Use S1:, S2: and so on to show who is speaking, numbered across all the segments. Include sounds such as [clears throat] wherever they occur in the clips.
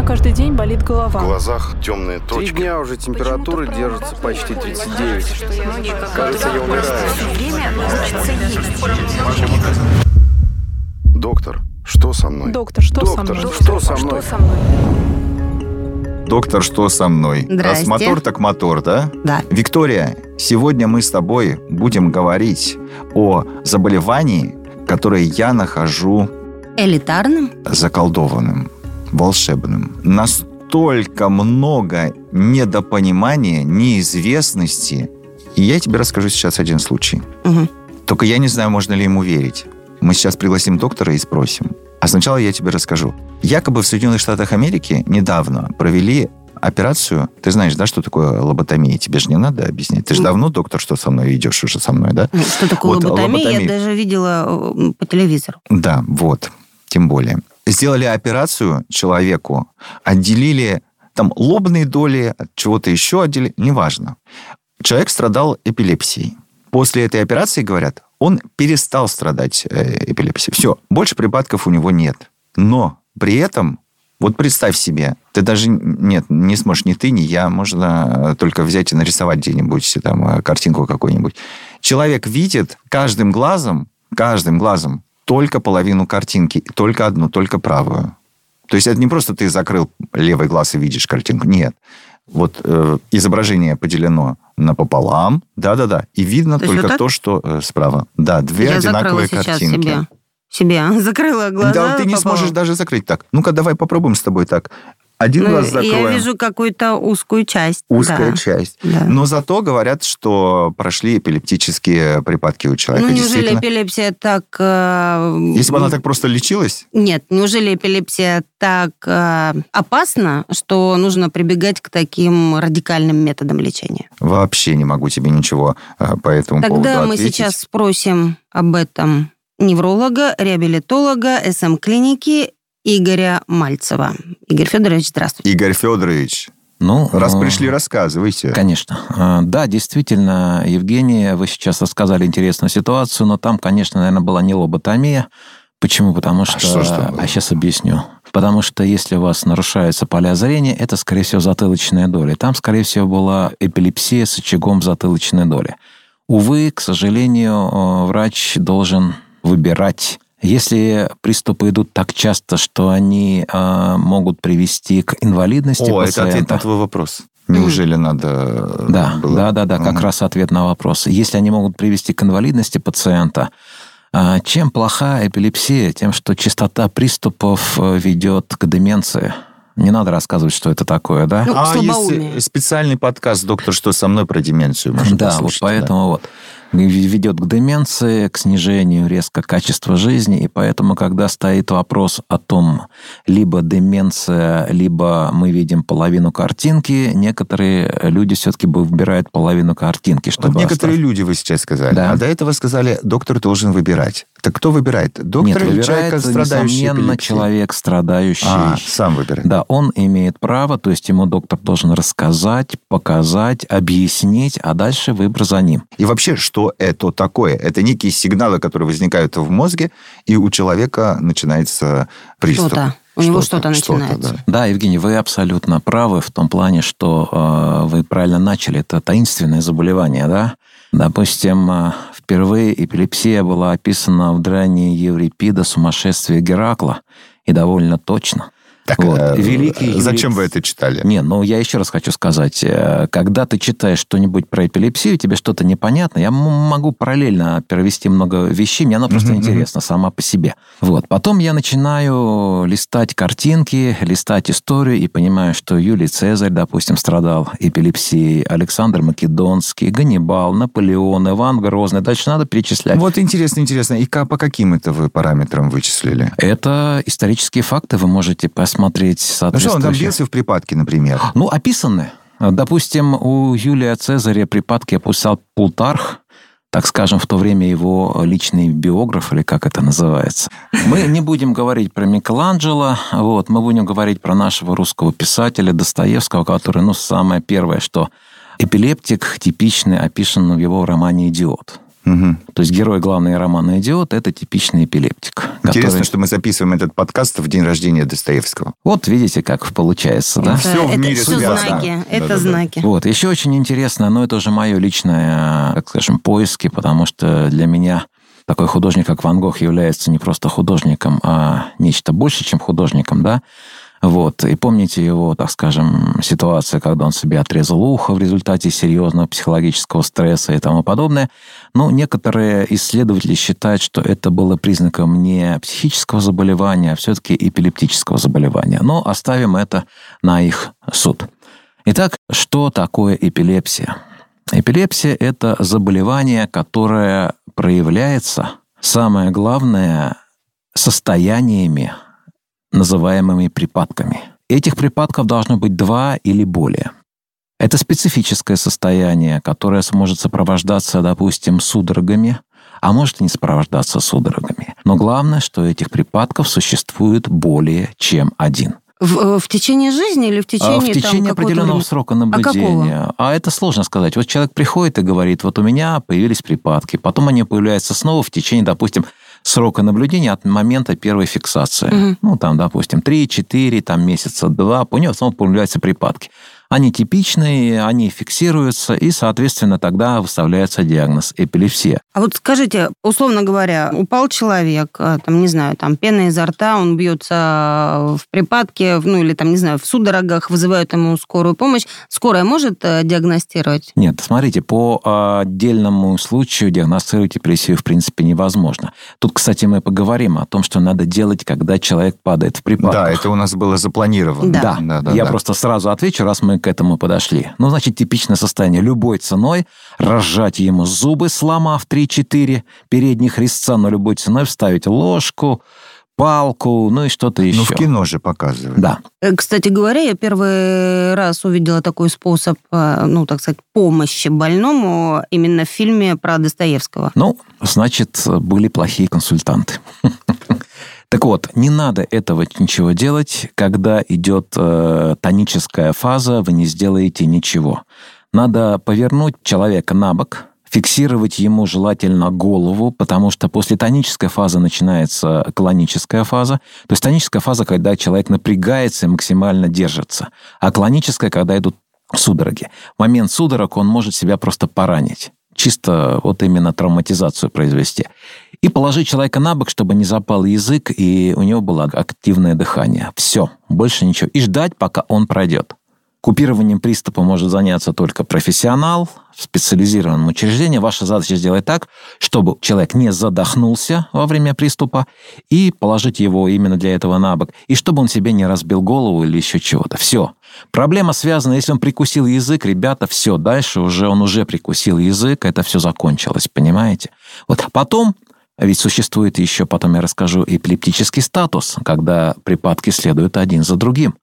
S1: меня каждый день болит голова.
S2: В глазах темные
S3: Три
S2: точки.
S3: дня уже температура держится почти 39. Кажется, я умираю.
S4: Время есть.
S2: Доктор, что со мной?
S1: Доктор, что со
S3: Доктор,
S1: мной?
S3: что со мной?
S4: Что со мной?
S5: Доктор, что со мной?
S6: Здрасте.
S5: Раз мотор, так мотор, да?
S6: Да.
S5: Виктория, сегодня мы с тобой будем говорить о заболевании, которое я нахожу
S6: Элитарным?
S5: заколдованным, волшебным. Настолько много недопонимания, неизвестности. И я тебе расскажу сейчас один случай.
S6: Мгм.
S5: Только я не знаю, можно ли ему верить. Мы сейчас пригласим доктора и спросим. А сначала я тебе расскажу. Якобы в Соединенных Штатах Америки недавно провели операцию. Ты знаешь, да, что такое лоботомия? Тебе же не надо объяснять. Ты же давно, доктор, что со мной идешь уже со мной, да?
S6: Что такое
S5: Вот,
S6: лоботомия?
S5: лоботомия.
S6: Я даже видела э, по телевизору.
S5: Да, вот, тем более. Сделали операцию человеку, отделили там лобные доли, от чего-то еще отделили, неважно. Человек страдал эпилепсией. После этой операции, говорят, он перестал страдать э, эпилепсией. Все, больше припадков у него нет. Но при этом, вот представь себе, ты даже, нет, не сможешь ни ты, ни я, можно только взять и нарисовать где-нибудь там картинку какую-нибудь. Человек видит каждым глазом, каждым глазом только половину картинки, только одну, только правую. То есть это не просто ты закрыл левый глаз и видишь картинку. Нет. Вот э, изображение поделено напополам, да-да-да, и видно
S6: То
S5: только
S6: вот так?
S5: то, что э, справа. Да, две
S6: Я
S5: одинаковые картинки.
S6: себе. Себе. [laughs] Закрыла глаза.
S5: да, ты не
S6: пополам.
S5: сможешь даже закрыть так. Ну-ка, давай попробуем с тобой так. Один
S6: Ну,
S5: глаз закроем.
S6: Я вижу какую-то узкую часть.
S5: Узкая
S6: да.
S5: часть.
S6: Да.
S5: Но зато говорят, что прошли эпилептические припадки у человека.
S6: Ну, неужели эпилепсия так... э,
S5: Если бы она так просто лечилась,
S6: Нет, неужели эпилепсия так э, опасна, что нужно прибегать к таким радикальным методам лечения?
S5: вообще не могу тебе ничего э, по этому поводу
S6: Тогда мы
S5: ответить.
S6: сейчас спросим об этом невролога, реабилитолога СМ-клиники Игоря Мальцева. Игорь Федорович, здравствуйте.
S5: Игорь Федорович,
S7: Ну,
S5: раз
S7: э,
S5: пришли, рассказывайте.
S7: Конечно. А, Да, действительно, Евгений, вы сейчас рассказали интересную ситуацию, но там, конечно, наверное, была не лоботомия. Почему? Потому что...
S5: что ж там было?
S7: а сейчас объясню. Потому что если у вас нарушаются поля зрения, это, скорее всего, затылочная доля. Там, скорее всего, была эпилепсия с очагом затылочной доли. Увы, к сожалению, э, врач должен выбирать если приступы идут так часто, что они э, могут привести к инвалидности
S5: О, это ответ
S7: пациента.
S5: на твой вопрос. Неужели надо
S7: Да,
S5: было?
S7: да, да, да, как
S5: Мгм.
S7: раз ответ на вопрос. Если они могут привести к инвалидности пациента, а, чем плоха эпилепсия? Тем, что частота приступов э, ведет к деменции. Не надо рассказывать, что это такое, да?
S6: Ну,
S5: А если специальный подкаст «Доктор, что со мной?» про деменцию можно
S7: да, вот
S5: послушать, да.
S7: поэтому вот ведет к деменции, к снижению резко качества жизни, и поэтому, когда стоит вопрос о том, либо деменция, либо мы видим половину картинки, некоторые люди все-таки выбирают половину картинки, чтобы
S5: Вот некоторые
S7: оставить.
S5: люди вы сейчас сказали,
S7: Да.
S5: а до этого сказали, доктор должен выбирать. Так кто выбирает? Доктор
S7: Нет,
S5: или человек,
S7: выбирает,
S5: страдающий
S7: несомненно,
S5: эпилепсией?
S7: человек, страдающий.
S5: А, сам выбирает.
S7: Да, он имеет право, то есть ему доктор должен рассказать, показать, объяснить, а дальше выбор за ним.
S5: И вообще, что это такое? Это некие сигналы, которые возникают в мозге, и у человека начинается приступ.
S6: Что-то. У него что-то начинается.
S5: да.
S7: Да, Евгений, вы абсолютно правы в том плане, что э, вы правильно начали. Это таинственное заболевание, да? Допустим, э, впервые эпилепсия была описана в дране Еврипида «Сумасшествие Геракла», и довольно точно.
S5: Так,
S7: Вот.
S5: э,
S7: Великий Юрий-
S5: зачем вы это читали?
S7: Не, ну я еще раз хочу сказать, э, когда ты читаешь что-нибудь про эпилепсию, тебе что-то непонятно, я могу параллельно перевести много вещей, мне она просто
S5: мгм.
S7: интересна сама по себе. Вот. Потом я начинаю листать картинки, листать историю и понимаю, что Юлий Цезарь, допустим, страдал эпилепсией, Александр Македонский, Ганнибал, Наполеон, Иван Грозный. Дальше надо перечислять.
S5: Вот интересно, интересно. И по каким это вы параметрам вычислили?
S7: Это исторические факты, вы можете посмотреть
S5: Ну что, он там
S7: соответствующие.
S5: бился в припадке, например?
S7: Ну, описаны. Допустим, у Юлия Цезаря припадки описал Плутарх, так скажем, в то время его личный биограф, или как это называется. Мы не будем говорить про Микеланджело, вот, мы будем говорить про нашего русского писателя Достоевского, который, ну, самое первое, что эпилептик типичный описан в его романе «Идиот».
S5: Мгм.
S7: То есть герой главный романа «Идиот» — это типичный эпилептик.
S5: Интересно,
S7: который-
S5: что мы записываем этот подкаст в день рождения Достоевского.
S7: Вот видите, как получается, да?
S6: Это,
S5: Всё в
S6: это
S5: мире связано.
S6: знаки. Это
S5: Да-да-да.
S6: знаки.
S7: Вот, еще очень интересно, но это уже мое личное, как скажем, поиски, потому что для меня такой художник, как Ван Гог, является не просто художником, а нечто больше, чем художником, да. Вот. И помните его, так скажем, ситуацию, когда он себе отрезал ухо в результате серьезного психологического стресса и тому подобное. Ну, некоторые исследователи считают, что это было признаком не психического заболевания, а все-таки эпилептического заболевания. Но оставим это на их суд. Итак, что такое эпилепсия? Эпилепсия – это заболевание, которое проявляется, самое главное, состояниями, называемыми припадками. Этих припадков должно быть два или более. Это специфическое состояние, которое сможет сопровождаться, допустим, судорогами, а может и не сопровождаться судорогами. Но главное, что этих припадков существует более чем один.
S6: В, в течение жизни или в
S7: А,
S6: течение,
S7: в
S6: там,
S7: течение
S6: какого-то
S7: определенного
S6: времени?
S7: срока
S6: какого?
S7: наблюдения. А, это сложно сказать. Вот человек приходит и говорит, вот у меня появились припадки, потом они появляются снова в течение, допустим, срока наблюдения от момента первой фиксации.
S6: Мгм.
S7: Ну, там, допустим, 3-4, там, месяца два, у него снова появляются припадки. Они типичные, они фиксируются, и, соответственно, тогда выставляется диагноз эпилепсия.
S6: А вот скажите, условно говоря, упал человек, э, там, не знаю, там, пена изо рта, он бьется в припадке, ну, или там, не знаю, в судорогах, вызывают ему скорую помощь. Скорая может э, диагностировать?
S7: Нет, смотрите, по а, отдельному случаю диагностировать эпилепсию в принципе невозможно. Тут, кстати, мы поговорим о том, что надо делать, когда человек падает в припадках.
S5: Да, это у нас было запланировано.
S6: Да.
S7: Да, я просто сразу отвечу, раз мы к этому подошли. Ну, значит, типичное состояние. Любой ценой разжать ему зубы, сломав 3-4 передних резца, но любой ценой вставить ложку, палку, ну и что-то еще.
S5: Ну, в кино же показывают.
S7: Да.
S6: Э, Кстати говоря, я первый раз увидела такой способ, э, ну, так сказать, помощи больному именно в фильме про Достоевского.
S7: Ну, значит, были плохие консультанты. [laughs] Так вот, не надо этого ничего делать, когда идет э, тоническая фаза, вы не сделаете ничего. Надо повернуть человека на бок, фиксировать ему желательно голову, потому что после тонической фазы начинается клоническая фаза. То есть тоническая фаза, когда человек напрягается и максимально держится, а клоническая, когда идут судороги. В момент судорог он может себя просто поранить чисто вот именно травматизацию произвести. И положить человека на бок, чтобы не запал язык, и у него было активное дыхание. Все, больше ничего. И ждать, пока он пройдет. Купированием приступа может заняться только профессионал в специализированном учреждении. Ваша задача сделать так, чтобы человек не задохнулся во время приступа и положить его именно для этого на бок, и чтобы он себе не разбил голову или еще чего-то. Все. Проблема связана, если он прикусил язык, ребята, все, дальше уже он уже прикусил язык, это все закончилось, понимаете? Вот потом ведь существует еще, потом я расскажу, эпилептический статус, когда припадки следуют один за другим.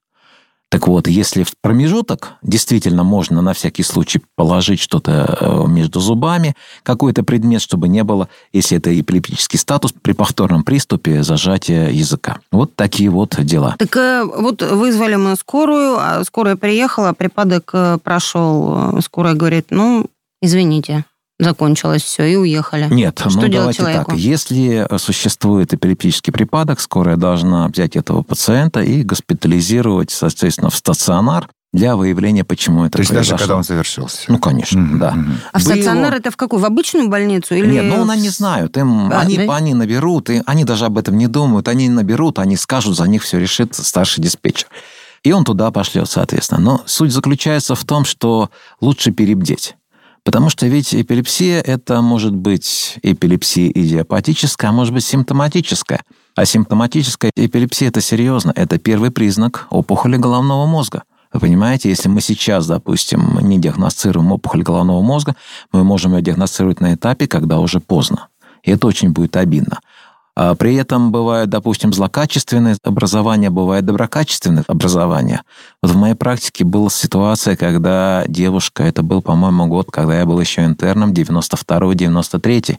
S7: Так вот, если в промежуток действительно можно на всякий случай положить что-то э, между зубами, какой-то предмет, чтобы не было, если это эпилептический статус, при повторном приступе зажатия языка. Вот такие вот дела.
S6: Так э, вот вызвали мы скорую, а скорая приехала, припадок э, прошел. Скорая говорит, ну, извините, закончилось все, и уехали.
S7: Нет,
S6: Что
S7: ну давайте
S6: человеку?
S7: так. Если существует эпилептический припадок, скорая должна взять этого пациента и госпитализировать, соответственно, в стационар для выявления, почему это
S5: То есть даже
S7: произошло.
S5: когда он завершился.
S7: Ну, конечно,
S5: Мгм,
S7: да.
S6: А в
S7: Вы
S6: стационар это в какую? В обычную больницу? Или...
S7: Нет, ну, они знают. Им,
S6: А,
S7: они,
S6: да?
S7: они наберут, и они даже об этом не думают. Они наберут, они скажут, за них все решит старший диспетчер. И он туда пошлет, соответственно. Но суть заключается в том, что лучше перебдеть. Потому что ведь эпилепсия – это может быть эпилепсия идиопатическая, а может быть симптоматическая. А симптоматическая эпилепсия – это серьезно. Это первый признак опухоли головного мозга. Вы понимаете, если мы сейчас, допустим, не диагностируем опухоль головного мозга, мы можем ее диагностировать на этапе, когда уже поздно. И это очень будет обидно. А При этом бывают, допустим, злокачественные образования, бывает доброкачественные образования. Вот в моей практике была ситуация, когда девушка, это был, по-моему, год, когда я был еще интерном, 92-93,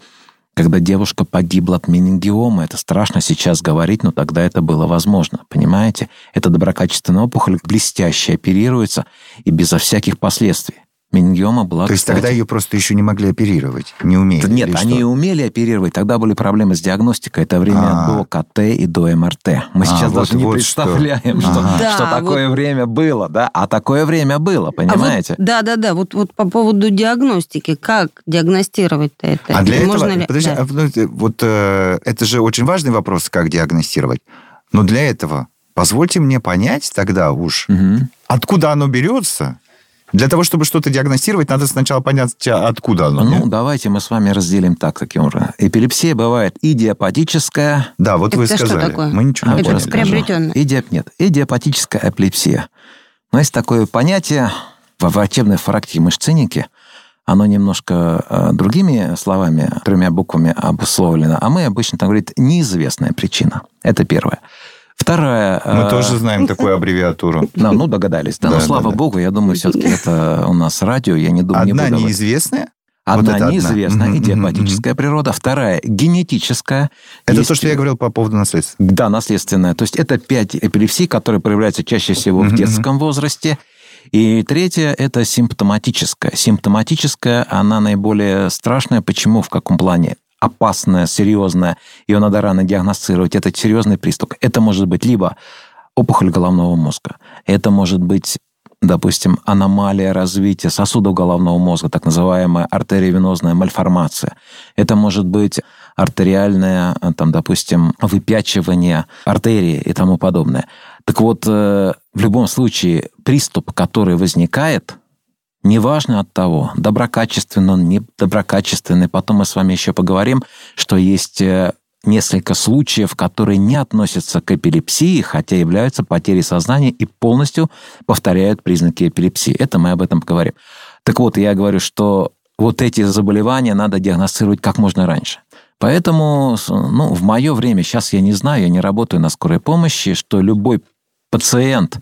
S7: когда девушка погибла от менингиомы. Это страшно сейчас говорить, но тогда это было возможно, понимаете? Это доброкачественная опухоль, блестяще оперируется и безо всяких последствий. Менингиома была,
S5: То есть
S7: кстати,
S5: тогда ее просто еще не могли оперировать, не умели?
S7: Нет, они
S5: что?
S7: умели оперировать, тогда были проблемы с диагностикой. Это время
S5: А.
S7: до КТ и до МРТ. Мы
S5: А,
S7: сейчас
S5: вот-
S7: даже не
S5: вот
S7: представляем,
S5: что.
S7: что,
S5: Ага.
S6: Да,
S7: что такое время было, да? А такое время было, понимаете?
S6: да, да, да. Вот, вот по поводу диагностики. Как диагностировать-то это?
S5: А для
S6: Можно
S5: этого,
S6: ли-
S5: подожди,
S6: да.
S5: а, подожди, вот э, это же очень важный вопрос, как диагностировать. Но для этого позвольте мне понять тогда уж,
S7: Мгм.
S5: откуда оно берется. Для того, чтобы что-то диагностировать, надо сначала понять, а, откуда оно.
S7: Ну,
S5: нет?
S7: давайте мы с вами разделим так, таким образом. Эпилепсия бывает идиопатическая,
S5: да, вот вы
S6: Это что
S5: сказали.
S6: такое?
S5: Мы ничего не
S6: Это приобретенное.
S7: Идиоп... Нет, идиопатическая эпилепсия. Но есть такое понятие во врачебной фрактике мышциники, оно немножко э, другими словами, тремя буквами обусловлено, а мы обычно там говорит неизвестная причина. Это первое. Вторая...
S5: Мы
S7: э,
S5: тоже знаем такую аббревиатуру. [laughs]
S7: Ну, ну, догадались. Да,
S5: Да,
S7: ну,
S5: да,
S7: слава
S5: да.
S7: богу, я думаю, все-таки это у нас радио, я не думаю, не
S5: Одна
S7: буду говорить.
S5: неизвестная. Вот
S7: Одна
S5: одна.
S7: неизвестная,
S5: мгм,
S7: идиопатическая природа. Вторая генетическая.
S5: Это
S7: Есть-
S5: то, что я говорил по поводу наследства.
S7: Да, наследственная. То есть это пять эпилепсий, которые проявляются чаще всего в детском возрасте. И третья – это симптоматическая. Симптоматическая, она наиболее страшная. Почему? В каком плане? Опасная, серьезная. Ее надо рано диагностировать. Это серьезный приступ. Это может быть либо опухоль головного мозга. Это может быть допустим, аномалия развития сосудов головного мозга, так называемая артериовенозная мальформация. Это может быть артериальное, там, допустим, выпячивание артерии и тому подобное. Так вот, э, в любом случае, приступ, который возникает, неважно от того, доброкачественный он, не доброкачественный, потом мы с вами еще поговорим, что есть э, несколько случаев, которые не относятся к эпилепсии, хотя являются потерей сознания и полностью повторяют признаки эпилепсии. Это мы об этом поговорим. Так вот, я говорю, что вот эти заболевания надо диагностировать как можно раньше. Поэтому, ну, в мое время, сейчас я не знаю, я не работаю на скорой помощи, что любой пациент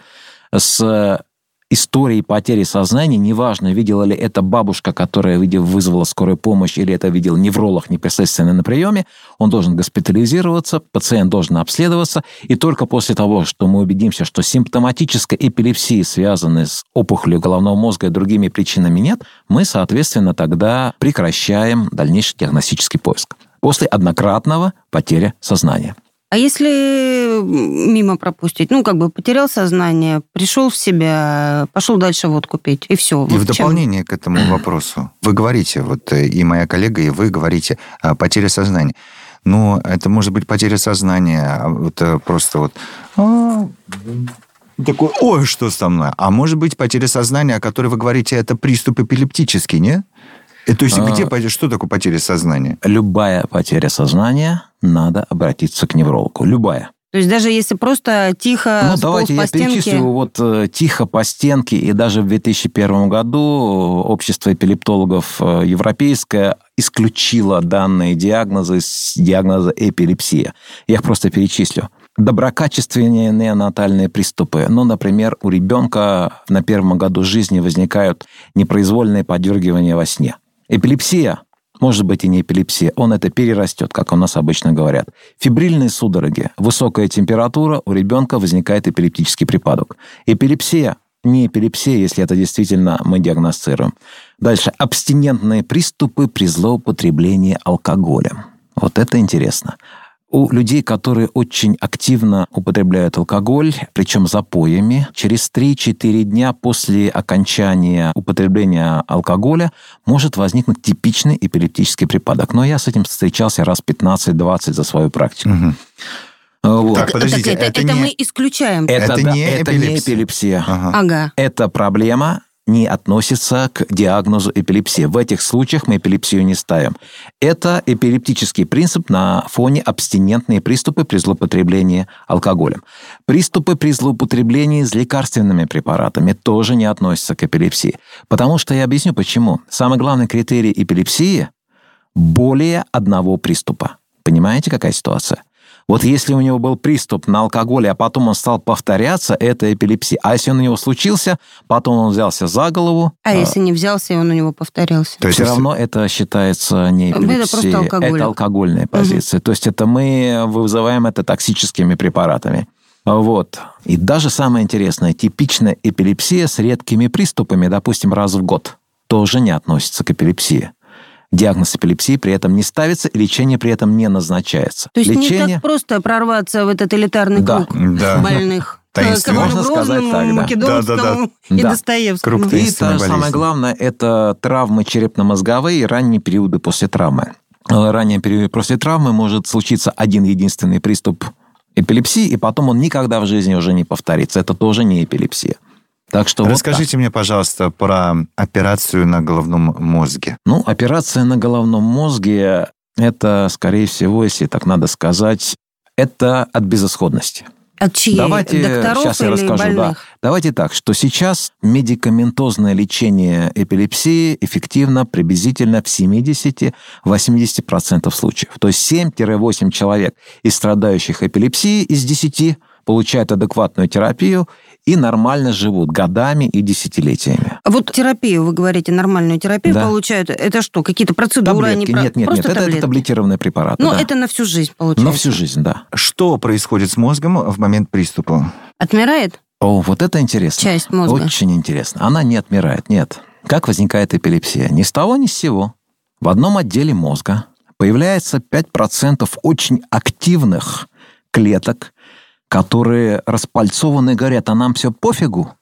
S7: с историей потери сознания, неважно, видела ли это бабушка, которая вызвала скорую помощь, или это видел невролог непосредственно на приеме, он должен госпитализироваться, пациент должен обследоваться, и только после того, что мы убедимся, что симптоматической эпилепсии, связанной с опухолью головного мозга и другими причинами нет, мы, соответственно, тогда прекращаем дальнейший диагностический поиск после однократного потери сознания.
S6: А если мимо пропустить, ну, как бы потерял сознание, пришел в себя, пошел дальше водку пить, и все.
S5: И в дополнение к этому [clears throat] вопросу, вы говорите, вот э, и моя коллега, и вы говорите о потере сознания. Но это может быть потеря сознания, а вот э, просто вот... а, Такой, ой, что со мной? А может быть потеря сознания, о которой вы говорите, это приступ эпилептический, нет? И, то есть
S7: А.
S5: где, что такое потеря сознания?
S7: Любая потеря сознания, надо обратиться к неврологу. Любая.
S6: То есть даже если просто тихо
S7: Ну, давайте
S6: по
S7: я
S6: стенке...
S7: перечислю вот э, тихо по стенке, и даже в 2001 году общество эпилептологов э, европейское исключило данные диагнозы с диагноза эпилепсия. Я их просто перечислю. Доброкачественные неонатальные приступы. Ну, например, у ребенка на первом году жизни возникают непроизвольные подергивания во сне. Эпилепсия может быть и не эпилепсия, он это перерастет, как у нас обычно говорят. Фибрильные судороги, высокая температура, у ребенка возникает эпилептический припадок. Эпилепсия не эпилепсия, если это действительно мы диагностируем. Дальше. Абстинентные приступы при злоупотреблении алкоголем. Вот это интересно. У людей, которые очень активно употребляют алкоголь, причем запоями, через 3-4 дня после окончания употребления алкоголя может возникнуть типичный эпилептический припадок. Но я с этим встречался раз 15-20 за свою практику.
S5: Мгм.
S7: Вот.
S5: Так, подождите,
S6: так это,
S5: это
S6: это
S5: не-
S6: мы исключаем.
S7: это,
S5: это
S7: да,
S5: не
S7: это не
S5: эпилепсия.
S7: эпилепсия.
S5: Ага.
S6: Ага.
S7: Эта проблема не относится к диагнозу эпилепсии. В этих случаях мы эпилепсию не ставим. Это эпилептический принцип на фоне абстинентные приступы при злоупотреблении алкоголем. Приступы при злоупотреблении с лекарственными препаратами тоже не относятся к эпилепсии. Потому что я объясню почему. Самый главный критерий эпилепсии – более одного приступа. Понимаете, какая ситуация? Вот если у него был приступ на алкоголе, а потом он стал повторяться, это эпилепсия. А если он у него случился, потом он взялся за голову,
S6: А если не взялся, и он у него повторялся?
S5: То есть
S7: все
S5: если-
S7: равно это считается не
S6: Это
S7: эпилепсией,
S6: просто алкоголь.
S7: это алкогольная позиция. То есть это мы вызываем это токсическими препаратами. Вот. И даже самое интересное, типичная эпилепсия с редкими приступами, допустим, раз в год. тоже не относится к эпилепсии. Диагноз эпилепсии при этом не ставится, и лечение при этом не назначается.
S6: То есть не
S7: лечение...
S6: так просто прорваться в этот элитарный
S7: Да.
S6: круг
S5: Да.
S6: больных. [laughs]
S7: Можно сказать так, да.
S6: Македонскому
S5: Да-да-да.
S6: и
S7: Да.
S6: Достоевскому.
S5: Круг
S7: И та же самое главное, это травмы черепно-мозговые и ранние периоды после травмы. Э, Ранний период после травмы может случиться один единственный приступ эпилепсии, и потом он никогда в жизни уже не повторится. Это тоже не эпилепсия. Так что вот
S5: Расскажите мне, пожалуйста, про операцию на головном мозге.
S7: так. Ну, операция на головном мозге – это, скорее всего, если так надо сказать, это от безысходности.
S6: От чьей?
S7: Давайте
S6: Докторов
S7: сейчас я расскажу. Да. Давайте так, что сейчас медикаментозное лечение эпилепсии эффективно приблизительно в 70-80% случаев. То есть 7-8 человек из страдающих эпилепсией из 10 получают адекватную терапию и нормально живут годами и десятилетиями.
S6: А вот терапию, вы говорите, нормальную терапию
S7: Да.
S6: получают. Это что, какие-то процедуры? они
S7: Таблетки.
S6: про-
S7: Нет, нет, нет,
S6: Просто
S7: это, это
S6: таблетки?
S7: таблетированные препараты.
S6: Ну,
S7: да.
S6: это на всю жизнь получается.
S7: На всю жизнь, да.
S5: Что происходит с мозгом в момент приступа?
S6: Отмирает
S7: О, вот это интересно.
S6: часть мозга?
S7: Очень интересно. Она не отмирает, нет. Как возникает эпилепсия? Ни с того, ни с сего. В одном отделе мозга появляется 5% очень активных клеток, которые распальцованы и говорят, а нам все пофигу,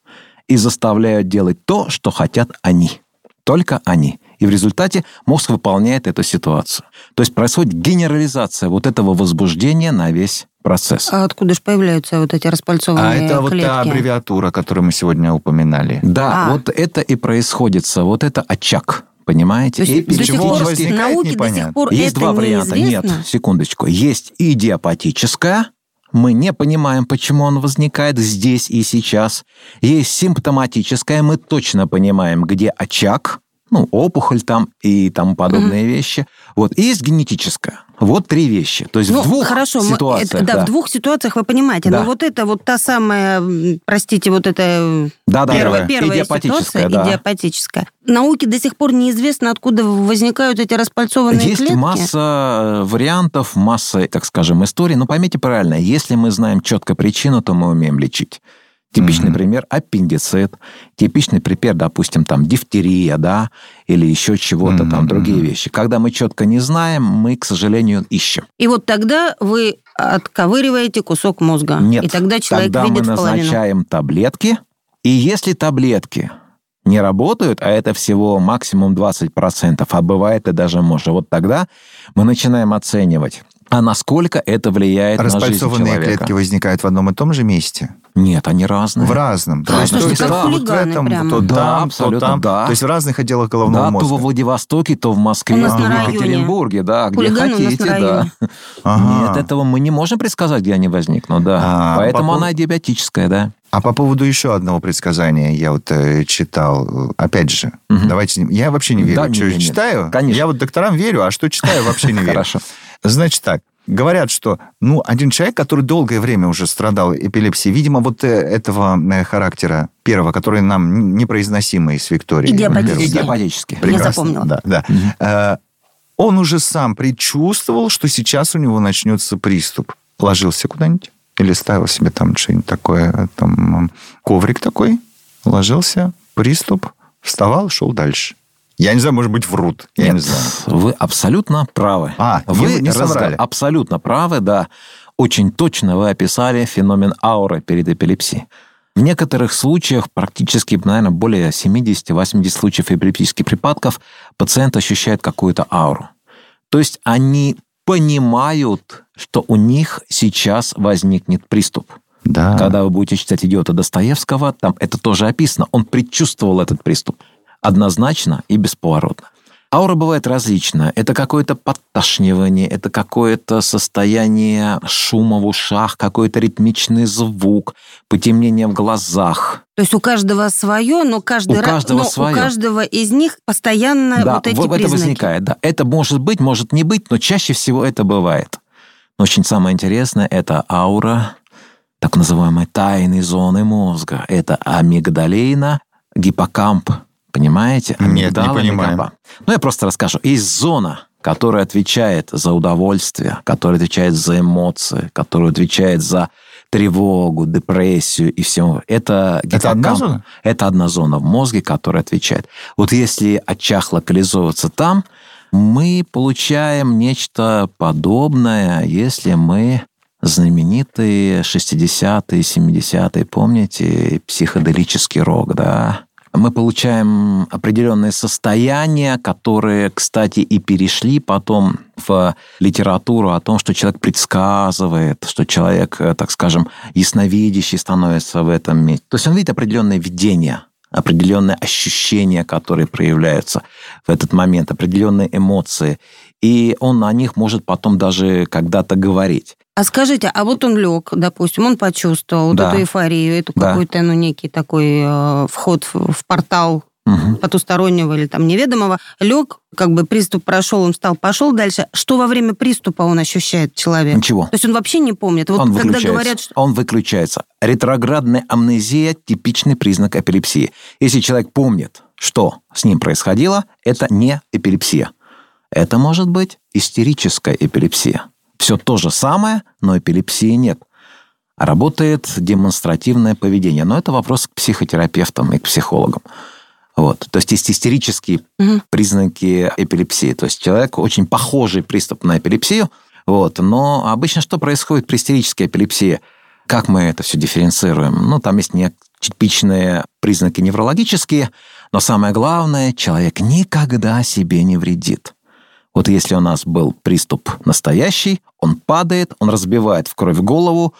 S7: и заставляют делать то, что хотят они. Только они. И в результате мозг выполняет эту ситуацию. То есть происходит генерализация вот этого возбуждения на весь процесс.
S6: А откуда же появляются вот эти распальцованные
S5: А это вот
S6: клетки?
S5: та аббревиатура, которую мы сегодня упоминали.
S7: Да,
S6: А.
S7: вот это и происходит, вот это очаг, понимаете?
S6: То есть
S5: Из
S6: до сих пор
S5: возникает,
S6: науке до
S5: непонятно.
S6: сих пор
S7: Есть
S6: это
S7: два варианта.
S6: неизвестно?
S7: Нет, секундочку. Есть идиопатическая, мы не понимаем, почему он возникает здесь и сейчас. Есть симптоматическая, мы точно понимаем, где очаг, ну, опухоль там и тому подобные вещи. Вот. И есть генетическая. Вот три вещи. То есть
S6: Ну,
S7: в двух
S6: хорошо, мы-
S7: ситуациях.
S6: это- да,
S7: да.
S6: в двух ситуациях вы понимаете.
S7: Да.
S6: Но вот это вот та самая, простите, вот это
S7: Да, да,
S6: первая, первая
S7: Идиопатическая,
S6: ситуация,
S7: да.
S6: идиопатическая. Науке до сих пор неизвестно, откуда возникают эти распальцованные
S7: Есть
S6: клетки.
S7: масса э, вариантов, масса, так скажем, историй. Но поймите правильно, если мы знаем четко причину, то мы умеем лечить. Типичный
S5: Мгм.
S7: пример – аппендицит. Типичный пример, допустим, там, дифтерия, да, или еще чего-то там,
S5: Мгм,
S7: другие вещи. Когда мы четко не знаем, мы, к сожалению, ищем.
S6: И вот тогда вы отковыриваете кусок мозга.
S7: Нет,
S6: И тогда человек
S7: тогда
S6: видит
S7: мы
S6: в половину.
S7: назначаем таблетки, и если таблетки не работают, а это всего максимум 20%, а бывает и даже может, вот тогда мы начинаем оценивать, а насколько это влияет на жизнь
S5: Распальцованные
S7: человека.
S5: клетки возникают в одном и том же месте?
S7: Нет, они разные.
S5: В разном.
S7: Да,
S5: То есть, то
S7: как
S5: вот в этом,
S6: прямо.
S5: то
S7: Да,
S5: там, то
S7: абсолютно,
S5: там.
S7: да.
S5: То есть в разных отделах головного
S7: Да,
S5: мозга.
S7: то во Владивостоке, то в Москве, то
S6: на
S7: в. Екатеринбурге, да, где
S6: Хулиганы
S7: хотите, да.
S5: Ага.
S7: Нет, этого мы не можем предсказать, где они возникнут, да.
S5: А,
S7: Поэтому
S5: по
S7: она диабетическая, да.
S5: А по поводу еще одного предсказания я вот э, читал. Опять же,
S7: Мгм.
S5: давайте... Я вообще не верю,
S7: Да,
S5: что
S7: не.
S5: читаю.
S7: Конечно.
S5: Я вот докторам верю, а что читаю, вообще не [laughs] верю.
S7: Хорошо.
S5: Значит так, говорят, что ну, один человек, который долгое время уже страдал эпилепсией, видимо, вот э, этого э, характера первого, который нам непроизносимый с Викторией.
S6: Идиопатический.
S5: во-первых, да.
S7: Идиопатически.
S6: Я
S5: Прекрасно,
S6: запомнила.
S5: Да, да. Э, Он уже сам предчувствовал, что сейчас у него начнется приступ. Ложился куда-нибудь? Или ставил себе там что-нибудь такое, там коврик такой, ложился, приступ, вставал, шел дальше. Я не знаю, может быть, врут. Я не
S7: Нет,
S5: знаю.
S7: вы абсолютно правы.
S5: А,
S7: вы
S5: не- не
S7: разга-. Абсолютно правы, да. Очень точно вы описали феномен ауры перед эпилепсией. В некоторых случаях, практически, наверное, более 70-80 случаев эпилептических припадков, пациент ощущает какую-то ауру. То есть они понимают, что у них сейчас возникнет приступ.
S5: Да.
S7: Когда вы будете читать «Идиота» Достоевского, там это тоже описано. Он предчувствовал этот приступ. Однозначно и бесповоротно. Аура бывает различная. Это какое-то подташнивание, это какое-то состояние шума в ушах, какой-то ритмичный звук, потемнение в глазах.
S6: То есть у каждого свое, но каждый
S7: У
S6: раз,
S7: каждого
S6: но
S7: свое.
S6: у каждого из них постоянно
S7: да,
S6: вот эти
S7: вот это
S6: признаки.
S7: возникает. Да. Это может быть, может не быть, но чаще всего это бывает. Но очень самое интересное – это аура так называемой тайной зоны мозга. Это амигдалина, гиппокамп. Понимаете?
S5: Нет, не
S7: Амигдала,
S5: понимаю.
S7: амигдала. Ну, я просто расскажу. Есть зона, которая отвечает за удовольствие, которая отвечает за эмоции, которая отвечает за тревогу, депрессию и все. Это,
S2: Это одна зона?
S7: Это одна зона в мозге, которая отвечает. Вот если очаг локализовываться там, мы получаем нечто подобное, если мы знаменитые 60-е, 70-е, помните, психоделический рок, да? Мы получаем определенные состояния, которые, кстати, и перешли потом в литературу о том, что человек предсказывает, что человек, э, так скажем, ясновидящий становится в этом месте. То есть он видит определенные видения, определенные ощущения, которые проявляются в этот момент, определенные эмоции. И он о них может потом даже когда-то говорить.
S6: А скажите, а вот он лег, допустим, он почувствовал вот
S7: Да.
S6: эту эйфорию, эту
S7: Да.
S6: какой-то, ну, некий такой э, вход в, в портал
S7: Мгм.
S6: потустороннего или там неведомого, лег, как бы приступ прошел, он встал, пошел дальше. Что во время приступа он ощущает человек?
S7: Ничего.
S6: То есть он вообще не помнит. Вот
S7: он
S6: когда
S7: выключается.
S6: говорят, что...
S7: Он выключается. Ретроградная амнезия – типичный признак эпилепсии. Если человек помнит, что с ним происходило, это не эпилепсия. Это может быть истерическая эпилепсия. Все то же самое, но эпилепсии нет. Работает демонстративное поведение. Но это вопрос к психотерапевтам и к психологам. Вот. То есть есть истерические
S6: Мгм.
S7: признаки эпилепсии. То есть человек очень похожий приступ на эпилепсию, вот. но обычно что происходит при истерической эпилепсии? Как мы это все дифференцируем? Ну, там есть нетипичные признаки неврологические, но самое главное, человек никогда себе не вредит. Вот если у нас был приступ настоящий, он падает, он разбивает в кровь голову,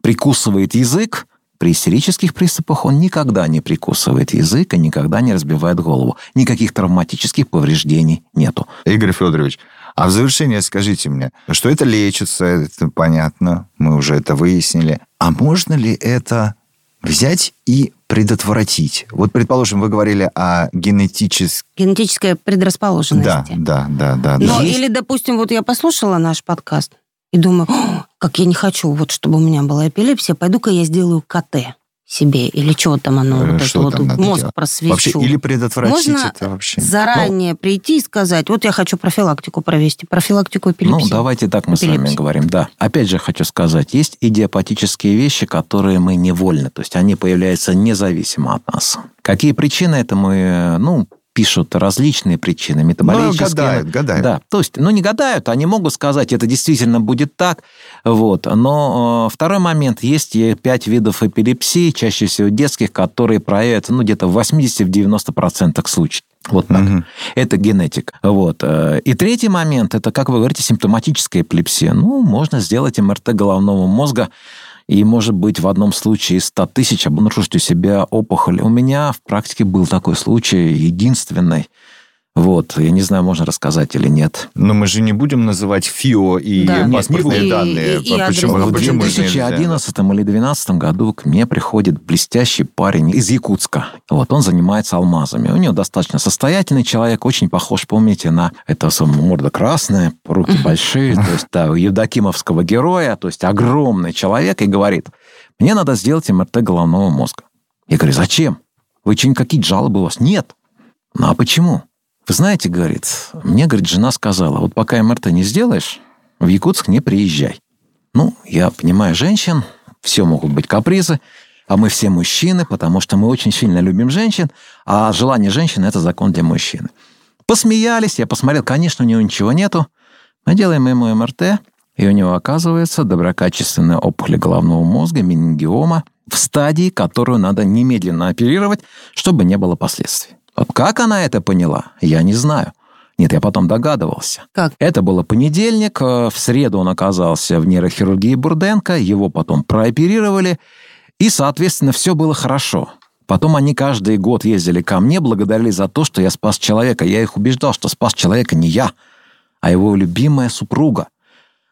S7: прикусывает язык. При истерических приступах он никогда не прикусывает язык и никогда не разбивает голову. Никаких травматических повреждений нету.
S2: Игорь Федорович, а в завершение скажите мне, что это лечится, это понятно, мы уже это выяснили. А можно ли это взять и предотвратить? Вот, предположим, вы говорили о генетическом...
S6: Генетическая предрасположенность.
S2: Да, да, да, да. Да.
S7: Есть-
S6: или, допустим, вот я послушала наш подкаст и думаю, «О, как я не хочу, вот чтобы у меня была эпилепсия, пойду-ка я сделаю КТ себе, или что там оно,
S2: Э,
S6: вот
S2: что
S6: это вот
S2: там надо
S6: мозг
S2: делать?
S6: просвечу.
S2: Вообще, или предотвратить
S6: Можно
S2: это вообще?
S6: заранее прийти и сказать, вот я хочу профилактику провести, профилактику эпилепсии.
S7: Ну, давайте так мы с вами говорим, да. Опять же хочу сказать, есть идиопатические вещи, которые мы невольны, то есть они появляются независимо от нас. Какие причины это мы, ну, пишут различные причины,
S2: Ну,
S7: метаболические.
S2: гадают, гадают.
S7: Да, то есть, ну, не гадают, они могут сказать, это действительно будет так, вот. Но э, второй момент, есть пять видов эпилепсии, чаще всего детских, которые проявятся, ну, где-то в 80-90% случаев. Вот так.
S2: Мгм.
S7: Это генетик. Вот. э, И третий момент, это, как вы говорите, симптоматическая эпилепсия. Ну, можно сделать МРТ головного мозга, и, может быть, в одном случае из 100 тысяч обнаружить у себя опухоль. У меня в практике был такой случай, единственный. Вот, я не знаю, можно рассказать или нет.
S2: Но мы же не будем называть ФИО и
S6: Да.
S7: Нет,
S2: паспортные
S6: не будем.
S2: данные.
S6: И- и- и
S2: почему.
S7: В
S2: почему же нельзя?
S7: 2011 или 2012 году к мне приходит блестящий парень из Якутска. Вот, он занимается алмазами. У него достаточно состоятельный человек, очень похож, помните, на это морда красная, руки большие, то есть, да, у евдокимовского героя, то есть огромный человек, и говорит, мне надо сделать МРТ головного мозга. Я говорю, зачем? Вы что, какие жалобы у вас? Нет. Ну, а почему? Вы знаете, говорит, мне, говорит, жена сказала, вот пока МРТ не сделаешь, в Якутск не приезжай. Ну, я понимаю женщин, все могут быть капризы, а мы все мужчины, потому что мы очень сильно любим женщин, а желание женщины – это закон для мужчины. Посмеялись, я посмотрел, конечно, у него ничего нету. Мы делаем ему МРТ, и у него оказывается доброкачественная опухоль головного мозга, менингиома, в стадии, которую надо немедленно оперировать, чтобы не было последствий. Вот как она это поняла, я не знаю. Нет, я потом догадывался.
S6: Как?
S7: Это было понедельник, э, в среду он оказался в нейрохирургии Бурденко, его потом прооперировали, и, соответственно, все было хорошо. Потом они каждый год ездили ко мне, благодарили за то, что я спас человека. Я их убеждал, что спас человека не я, а его любимая супруга.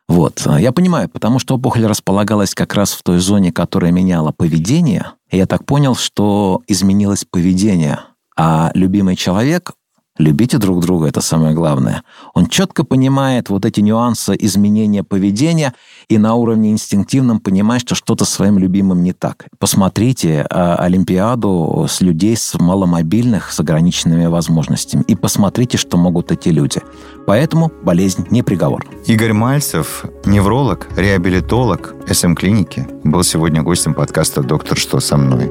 S7: Вот, я понимаю, потому что опухоль располагалась как раз в той зоне, которая меняла поведение. И я так понял, что изменилось поведение. А любимый человек Любите друг друга, это самое главное. Он четко понимает вот эти нюансы изменения поведения и на уровне инстинктивном понимает, что что-то своим любимым не так. Посмотрите а, Олимпиаду с людей с маломобильных, с ограниченными возможностями, и посмотрите, что могут эти люди. Поэтому болезнь не приговор.
S5: Игорь Мальцев, невролог, реабилитолог СМ-клиники, был сегодня гостем подкаста «Доктор, что со мной?».